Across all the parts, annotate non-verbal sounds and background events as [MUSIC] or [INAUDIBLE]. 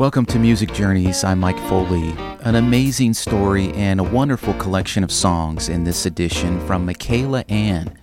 Welcome to Music Journeys. I'm Mike Foley. An amazing story and a wonderful collection of songs in this edition from Michaela Anne.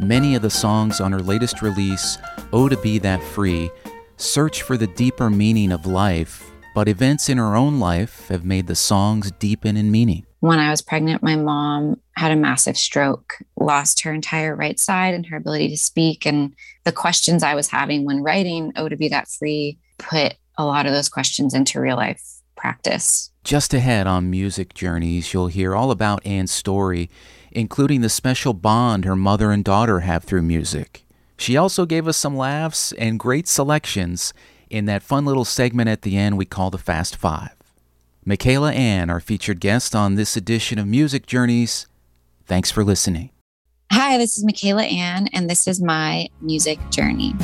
Many of the songs on her latest release, Oh to Be That Free, search for the deeper meaning of life, but events in her own life have made the songs deepen in meaning. When I was pregnant, my mom had a massive stroke, lost her entire right side and her ability to speak. And the questions I was having when writing Oh to Be That Free put a lot of those questions into real life practice. Just ahead on Music Journeys, you'll hear all about Anne's story, including the special bond her mother and daughter have through music. She also gave us some laughs and great selections in that fun little segment at the end we call the Fast Five. Michaela Anne, our featured guest on this edition of Music Journeys. Thanks for listening. Hi, this is Michaela Anne, and this is my music journey.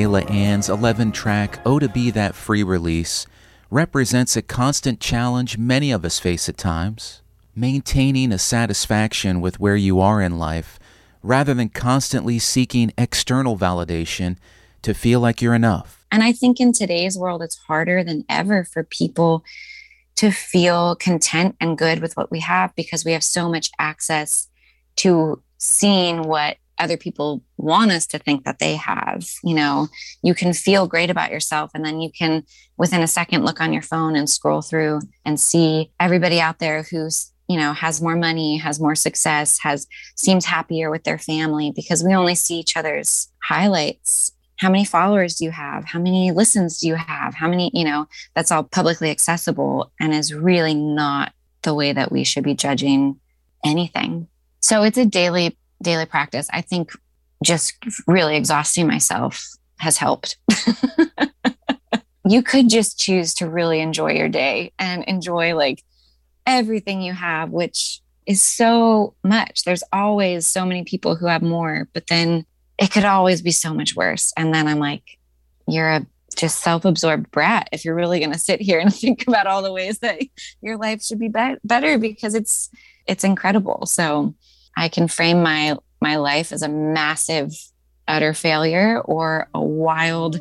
Michaela Anne's 11 track Oh to Be That Free release represents a constant challenge many of us face at times. Maintaining a satisfaction with where you are in life rather than constantly seeking external validation to feel like you're enough. And I think in today's world, it's harder than ever for people to feel content and good with what we have because we have so much access to seeing what other people want us to think that they have. You know, you can feel great about yourself and then you can within a second look on your phone and scroll through and see everybody out there who's you know has more money has more success has seems happier with their family because we only see each other's highlights. How many followers do you have? How many listens do you have? How many you know that's all publicly accessible and is really not the way that we should be judging anything. So it's a daily daily practice, I think just really exhausting myself has helped. [LAUGHS] you could just choose to really enjoy your day and enjoy like everything you have, which is so much. There's always so many people who have more, but then it could always be so much worse. And then I'm like, you're a just self-absorbed brat if you're really going to sit here and [LAUGHS] think about all the ways that your life should be, be- better because it's it's incredible. So I can frame my my life as a massive utter failure or a wild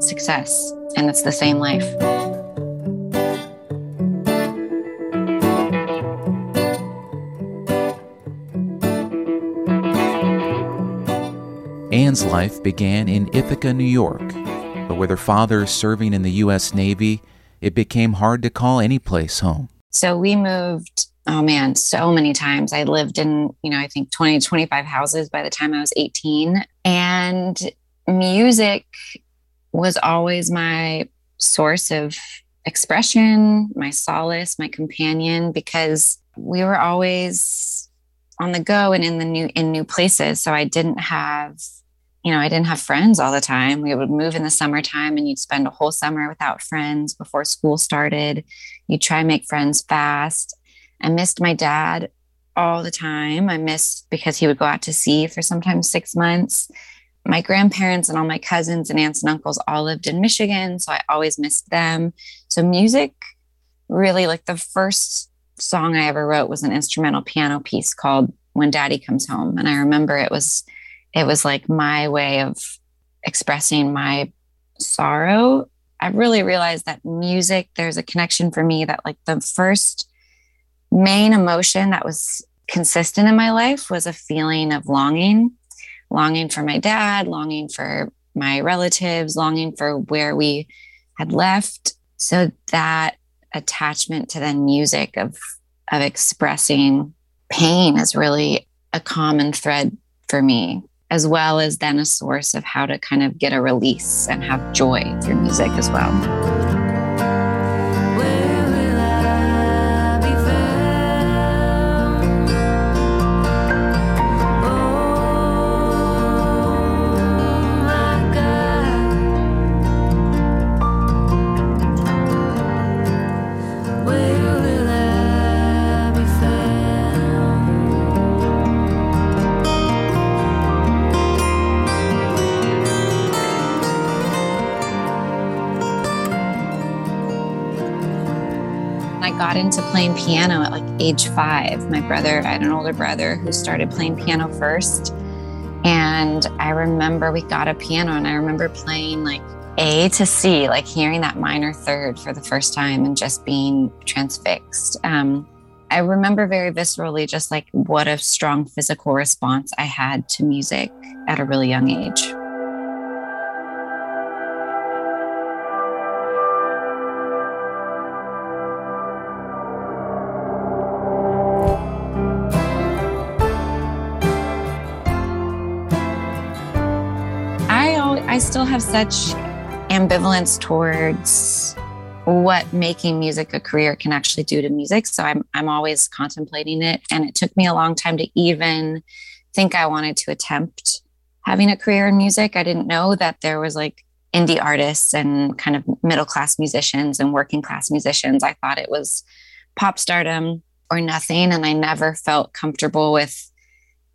success and it's the same life. Anne's life began in Ithaca, New York, but with her father serving in the U.S. Navy, it became hard to call any place home. So we moved oh man, so many times. I lived in, you know, I think 20 25 houses by the time I was 18. And music was always my source of expression, my solace, my companion, because we were always on the go and in the new in new places. So I didn't have, you know, I didn't have friends all the time. We would move in the summertime and you'd spend a whole summer without friends before school started. You'd try and make friends fast. I missed my dad all the time. I missed because he would go out to sea for sometimes six months. My grandparents and all my cousins and aunts and uncles all lived in Michigan. So I always missed them. So music really like the first song I ever wrote was an instrumental piano piece called when daddy comes home. And I remember it was it was like my way of expressing my sorrow. I really realized that music, there's a connection for me that like the first main emotion that was consistent in my life was a feeling of longing, longing for my dad, longing for my relatives, longing for where we had left. So that attachment to the music of of expressing pain is really a common thread for me, as well as then a source of how to kind of get a release and have joy through music as well. Got into playing piano at like age five. My brother, I had an older brother who started playing piano first. And I remember we got a piano and I remember playing like A to C, like hearing that minor third for the first time and just being transfixed. Um, I remember very viscerally just like what a strong physical response I had to music at a really young age. Have such ambivalence towards what making music a career can actually do to music. So I'm I'm always contemplating it. And it took me a long time to even think I wanted to attempt having a career in music. I didn't know that there was like indie artists and kind of middle class musicians and working class musicians. I thought it was pop stardom or nothing. And I never felt comfortable with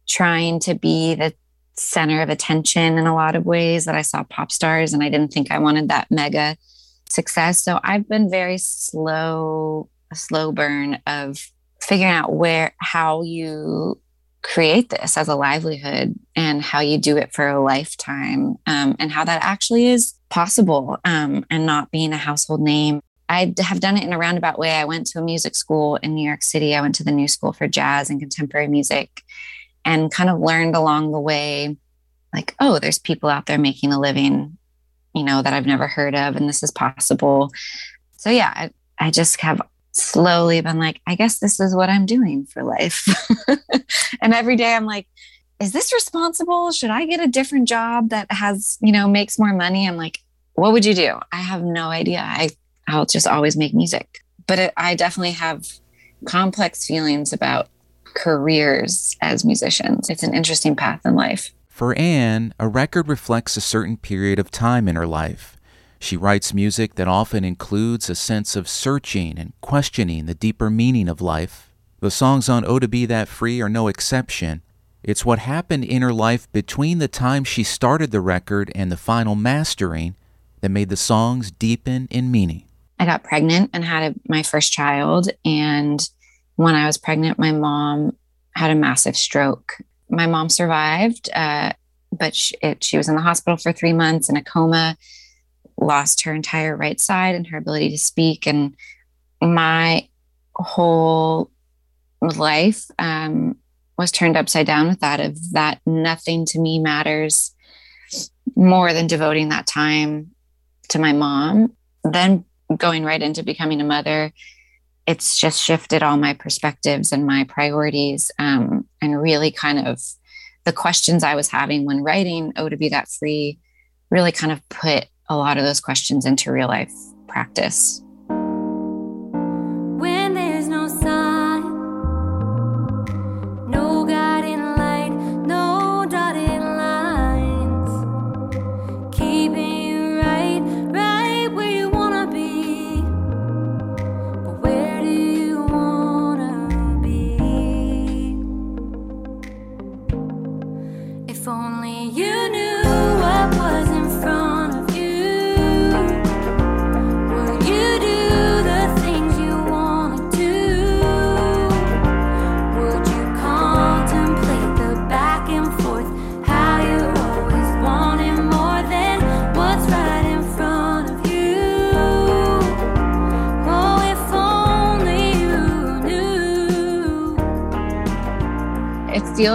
trying to be the center of attention in a lot of ways that I saw pop stars and I didn't think I wanted that mega success. So I've been very slow, a slow burn of figuring out where how you create this as a livelihood and how you do it for a lifetime um, and how that actually is possible um, and not being a household name. I have done it in a roundabout way. I went to a music school in New York City. I went to the New School for Jazz and Contemporary Music and kind of learned along the way like oh there's people out there making a living you know that i've never heard of and this is possible. So yeah i, I just have slowly been like i guess this is what i'm doing for life. [LAUGHS] And every day i'm like is this responsible? Should i get a different job that has you know makes more money? I'm like what would you do? I have no idea. I i'll just always make music. But it, i definitely have complex feelings about careers as musicians. It's an interesting path in life. For Anne, a record reflects a certain period of time in her life. She writes music that often includes a sense of searching and questioning the deeper meaning of life. The songs on Oh to Be That Free are no exception. It's what happened in her life between the time she started the record and the final mastering that made the songs deepen in meaning. I got pregnant and had a, my first child, and when I was pregnant, my mom had a massive stroke. My mom survived, uh, but she, it, she was in the hospital for three months in a coma, lost her entire right side and her ability to speak. And my whole life um, was turned upside down with that of that nothing to me matters more than devoting that time to my mom. Then going right into becoming a mother it's just shifted all my perspectives and my priorities um, and really kind of the questions I was having when writing Oh to Be That Free really kind of put a lot of those questions into real life practice.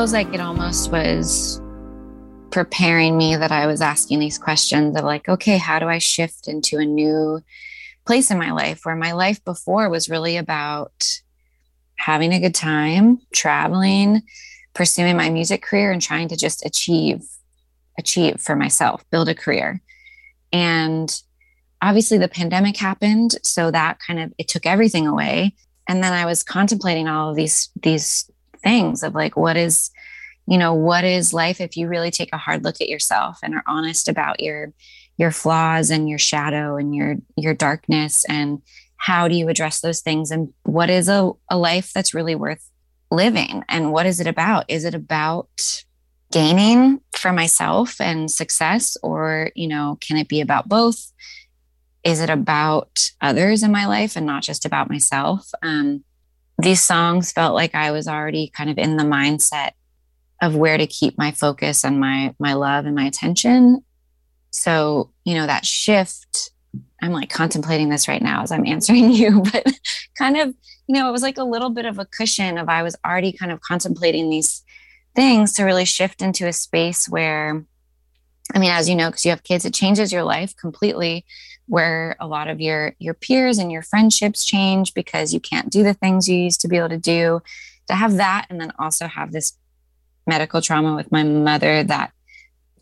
Feels like it almost was preparing me that I was asking these questions of like, okay, how do I shift into a new place in my life where my life before was really about having a good time, traveling, pursuing my music career and trying to just achieve achieve for myself, build a career. And obviously the pandemic happened, so that kind of it took everything away. And then I was contemplating all of these these things of like what is you know what is life if you really take a hard look at yourself and are honest about your your flaws and your shadow and your your darkness and how do you address those things and what is a, a life that's really worth living? And what is it about? Is it about gaining for myself and success or you know can it be about both? Is it about others in my life and not just about myself? Um, these songs felt like i was already kind of in the mindset of where to keep my focus and my my love and my attention. So you know that shift i'm like contemplating this right now as i'm [LAUGHS] answering you but kind of you know it was like a little bit of a cushion of i was already kind of contemplating these things to really shift into a space where i mean as you know because you have kids it changes your life completely where a lot of your your peers and your friendships change because you can't do the things you used to be able to do to have that and then also have this medical trauma with my mother that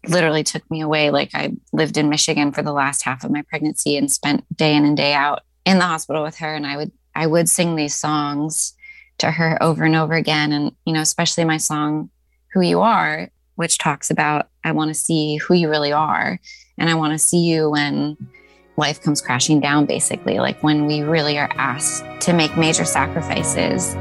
literally took me away. Like I lived in Michigan for the last half of my pregnancy and spent day in and day out in the hospital with her. And I would I would sing these songs to her over and over again. And, you know, especially my song, Who You Are, which talks about I want to see who you really are. And I want to see you when life comes crashing down, basically, like when we really are asked to make major sacrifices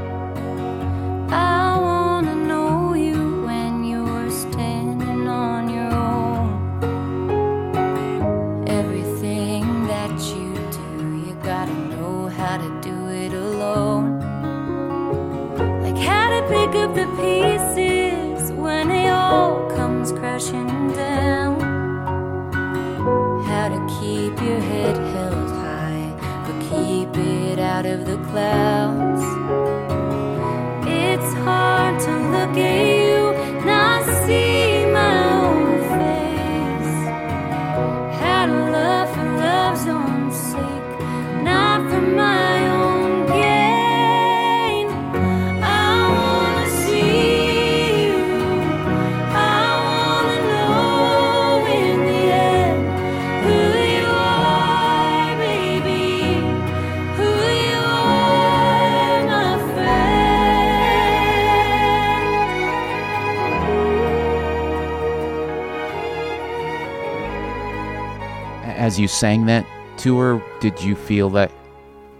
as you sang that to her, did you feel that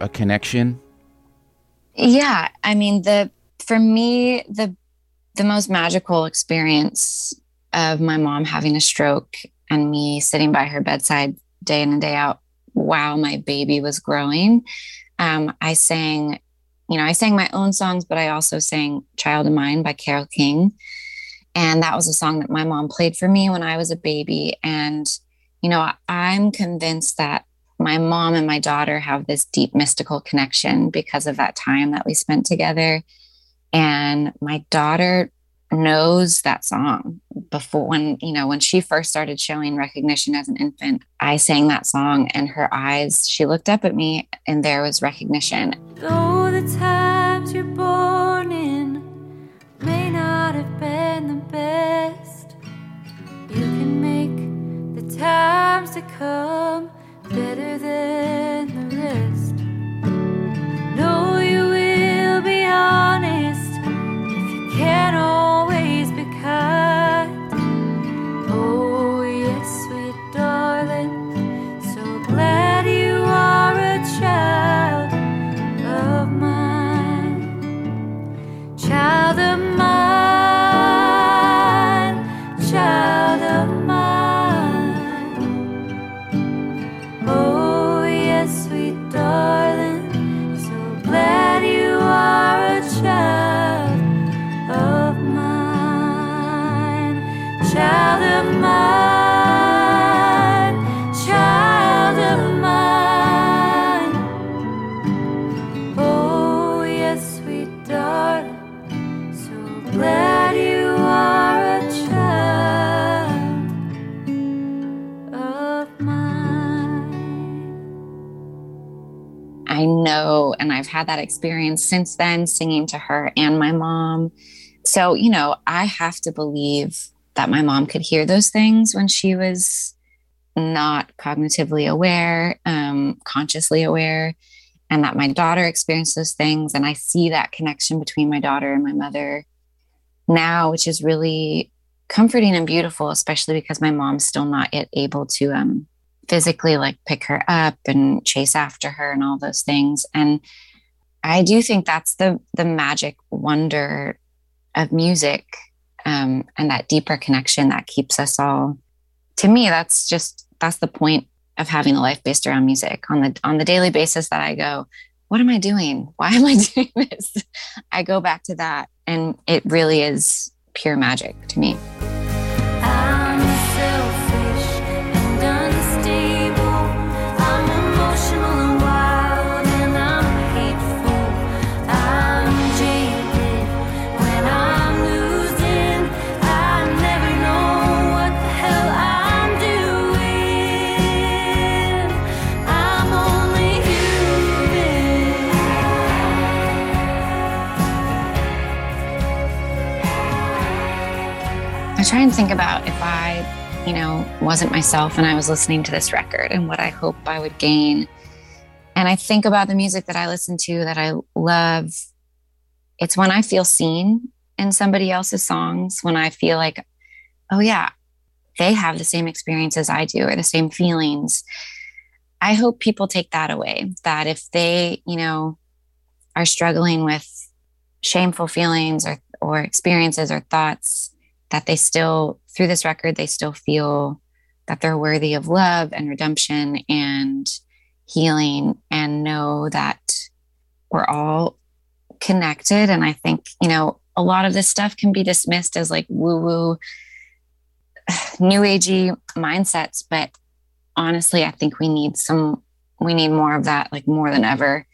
a connection? Yeah, I mean the for me the the most magical experience of my mom having a stroke and me sitting by her bedside day in and day out while my baby was growing. Um, I sang, you know, I sang my own songs, but I also sang Child of Mine by Carole King. And that was a song that my mom played for me when I was a baby. And you know, I'm convinced that my mom and my daughter have this deep mystical connection because of that time that we spent together. And my daughter knows that song before when you know when she first started showing recognition as an infant i sang that song and her eyes she looked up at me and there was recognition though the times you're born in may not have been the best you can make times to come better than the rest. Know you will be honest if you can't always child of mine, child of mine. Oh, yes, sweet darling, so glad you are a child of mine. I know, and I've had that experience since then, singing to her and my mom. So, you know, I have to believe that my mom could hear those things when she was not cognitively aware, um, consciously aware, and that my daughter experienced those things. And I see that connection between my daughter and my mother now, which is really comforting and beautiful, especially because my mom's still not yet able to um, physically like pick her up and chase after her and all those things. And I do think that's the the magic wonder of music um, and that deeper connection that keeps us all. To me, that's just that's the point of having a life based around music on the on the daily basis that I go, what am I doing? Why am I [LAUGHS] doing this? I go back to that, and it really is pure magic to me. Try and think about if I, you know, wasn't myself and I was listening to this record and what I hope I would gain. And I think about the music that I listen to that I love. It's when I feel seen in somebody else's songs, when I feel like, oh, yeah, they have the same experiences I do or the same feelings. I hope people take that away that if they, you know, are struggling with shameful feelings or, or experiences or thoughts, that they still, through this record, they still feel that they're worthy of love and redemption and healing and know that we're all connected. And I think, you know, a lot of this stuff can be dismissed as like woo woo, [SIGHS] new agey mindsets. But honestly, I think we need some, we need more of that, like more than ever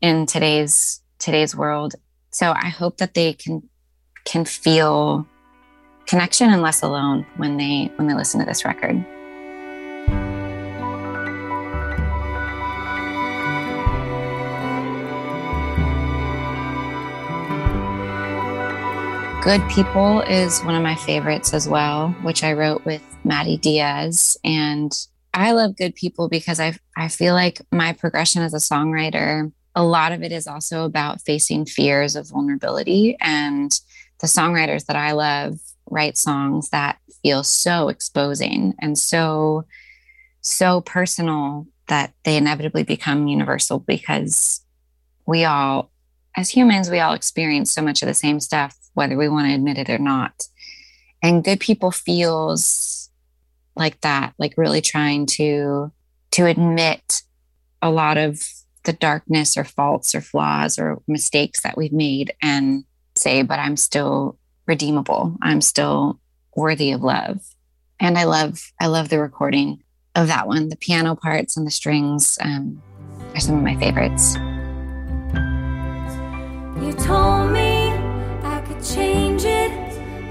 in today's, today's world. So I hope that they can, can feel connection and less alone when they when they listen to this record. Good People is one of my favorites as well, which I wrote with Madi Diaz. And I love Good People because I, I feel like my progression as a songwriter, a lot of it is also about facing fears of vulnerability. And the songwriters that I love write songs that feel so exposing and so so personal that they inevitably become universal because we all as humans we all experience so much of the same stuff whether we want to admit it or not. And good people feels like that like really trying to to admit a lot of the darkness or faults or flaws or mistakes that we've made and say but i'm still redeemable. I'm still worthy of love. And I love I love the recording of that one. The piano parts and the strings um, are some of my favorites. You told me I could change it,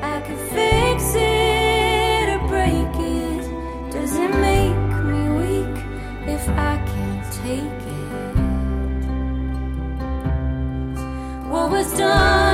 I could fix it or break it. Does it make me weak if I can't take it? What was done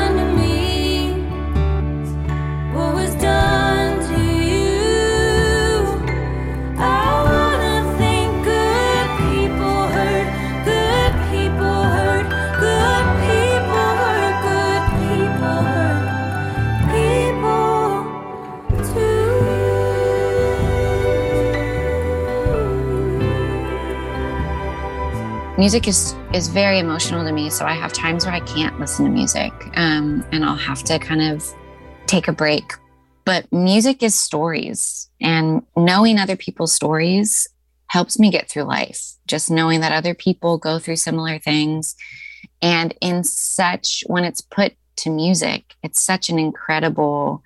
music is is very emotional to me so i have times where i can't listen to music um, and i'll have to kind of take a break. But music is stories and knowing other people's stories helps me get through life. Just knowing that other people go through similar things and in such when it's put to music it's such an incredible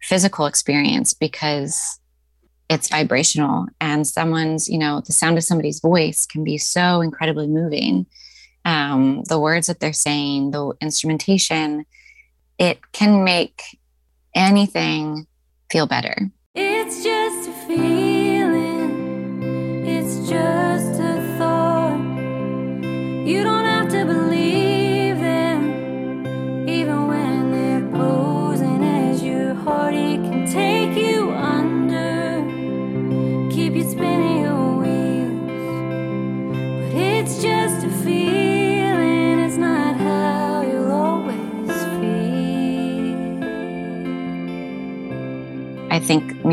physical experience because it's vibrational. And someone's you know the sound of somebody's voice can be so incredibly moving. Um, the words that they're saying the instrumentation it can make anything feel better. It's just a feeling. It's just a thought. You don't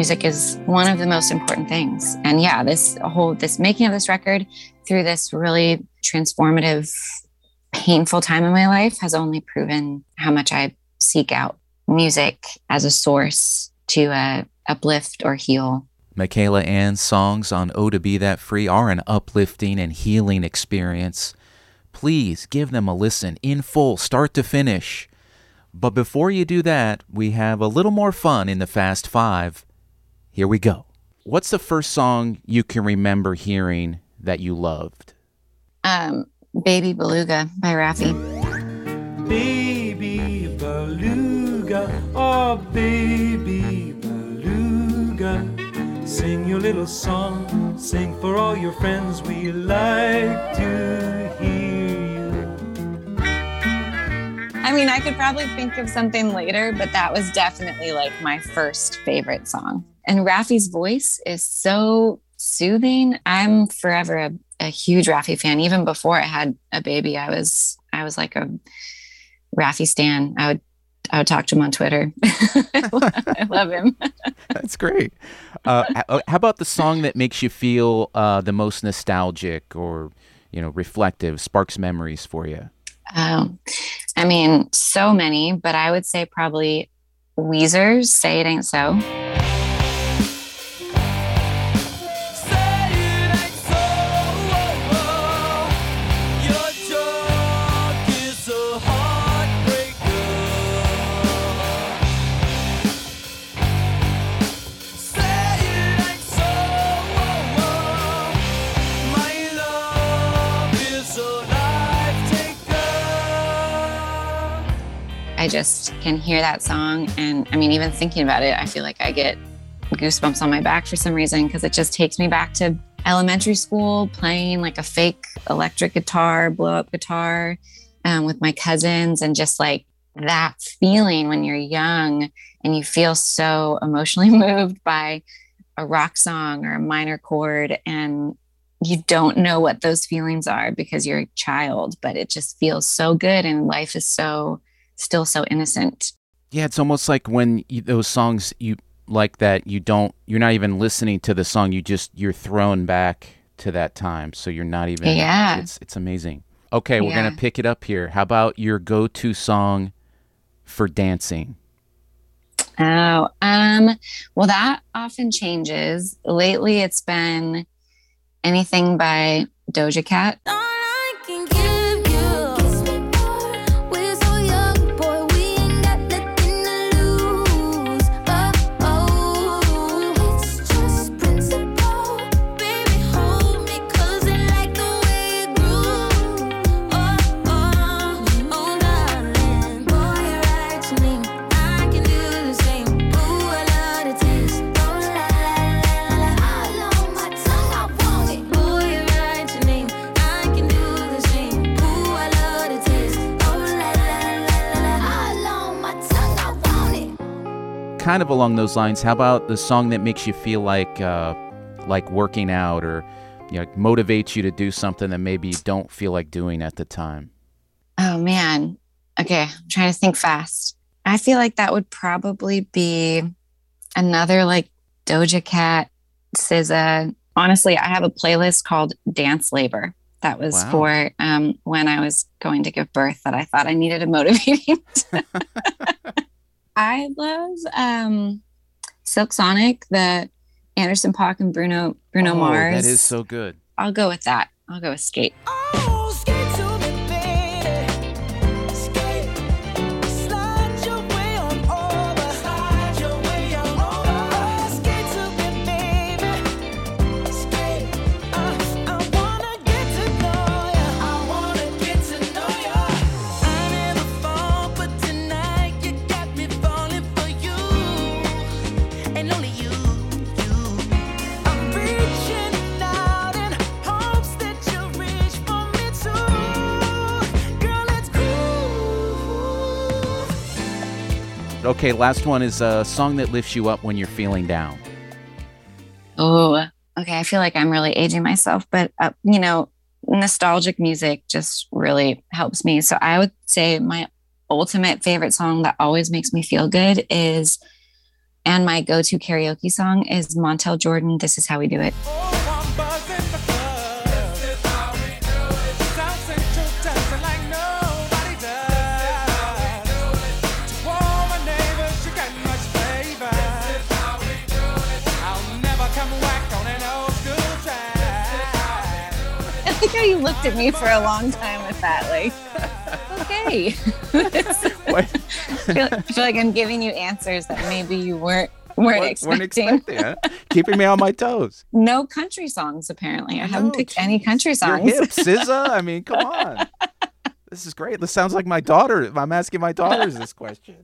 music is one of the most important things. And yeah, this whole this making of this record through this really transformative, painful time in my life has only proven how much I seek out music as a source to uh, uplift or heal. Michaela Anne's songs on Oh to Be That Free are an uplifting and healing experience. Please give them a listen in full, start to finish. But before you do that, we have a little more fun in the Fast Five. Here we go. What's the first song you can remember hearing that you loved? Um, Baby Beluga by Raffi. Baby beluga, oh baby beluga, sing your little song, sing for all your friends. We like to hear you. I mean, I could probably think of something later, but that was definitely like my first favorite song. And Raffi's voice is so soothing. I'm forever a, a huge Raffi fan. Even before I had a baby, I was I was like a Raffi stan. I would I would talk to him on Twitter. [LAUGHS] I love him. [LAUGHS] That's great. Uh, how about the song that makes you feel uh, the most nostalgic or you know reflective, sparks memories for you? Um, I mean, so many, but I would say probably Weezer's "Say It Ain't So." Just can hear that song. And I mean, even thinking about it, I feel like I get goosebumps on my back for some reason because it just takes me back to elementary school playing like a fake electric guitar, blow up guitar um, with my cousins, and just like that feeling when you're young and you feel so emotionally [LAUGHS] moved by a rock song or a minor chord and you don't know what those feelings are because you're a child, but it just feels so good and life is so still so innocent. Yeah, it's almost like when you, those songs you like that you don't you're not even listening to the song you just you're thrown back to that time so you're not even Yeah. it's it's amazing okay we're gonna pick it up here how about your go-to song for dancing Oh, um, well, that often changes. Lately, it's been anything by Doja Cat. Kind of along those lines how about the song that makes you feel like uh like working out or you know motivates you to do something that maybe you don't feel like doing at the time Oh man. Okay, I'm trying to think fast. I feel like that would probably be another like Doja Cat, SZA. Honestly, I have a playlist called Dance Labor. That was Wow. for um, when I was going to give birth. That I thought I needed a motivating. [LAUGHS] I love um, Silk Sonic, the Anderson Paak and Bruno Bruno Oh, Mars. that is so good I'll go with that. I'll go with Skate. Oh, okay last one is a song that lifts you up when you're feeling down Oh, okay. I feel like I'm really aging myself, but uh, you know, nostalgic music just really helps me. So I would say my ultimate favorite song that always makes me feel good is And my go to karaoke song is Montel Jordan, This Is How We Do It. How you looked at me for a long time with that. Like, okay. [LAUGHS] I feel, I feel like I'm giving you answers that maybe you weren't weren't expecting. weren't expecting huh? [LAUGHS] Keeping me on my toes. No country songs, apparently. I haven't No, picked any country songs. hip, SZA. I mean, come on. [LAUGHS] This is great. This sounds like my daughter. I'm asking my daughters this question.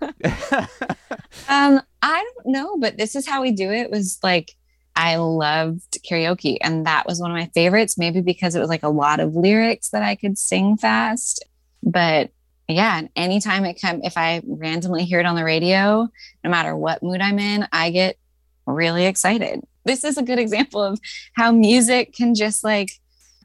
Um, I don't know, but this is how we do it. Was like I loved karaoke, and that was one of my favorites. Maybe because it was like a lot of lyrics that I could sing fast. But yeah, anytime it come, if I randomly hear it on the radio, no matter what mood I'm in, I get really excited. This is a good example of how music can just like.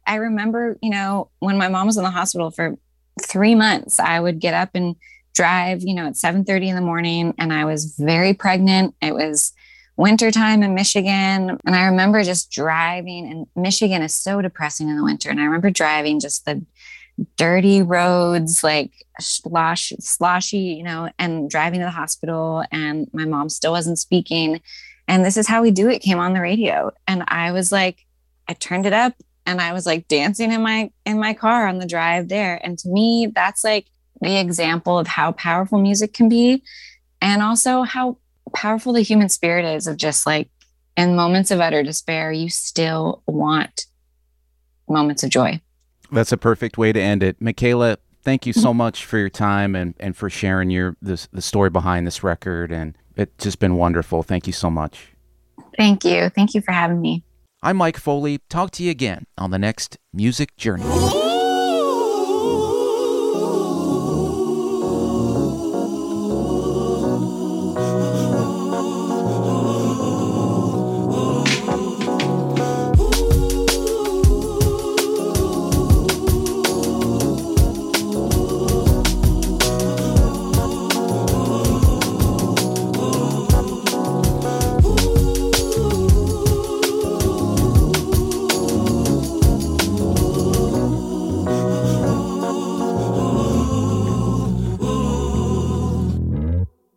I remember, you know, when my mom was in the hospital for three months, I would get up and drive, you know, at 7:30 in the morning and I was very pregnant. It was wintertime in Michigan. And I remember just driving and Michigan is so depressing in the winter. And I remember driving just the dirty roads, like slosh, sloshy, you know, and driving to the hospital and my mom still wasn't speaking. And this is how we do it came on the radio. And I was like, I turned it up and I was like dancing in my in my car on the drive there. And to me, that's like the example of how powerful music can be and also how powerful the human spirit is of just like in moments of utter despair you still want moments of joy That's a perfect way to end it. Michaela, thank you so mm-hmm. much for your time and, and for sharing your this, the story behind this record. And it's just been wonderful. Thank you so much. thank you thank you for having me I'm Mike Foley. Talk to you again on the next Music Journey.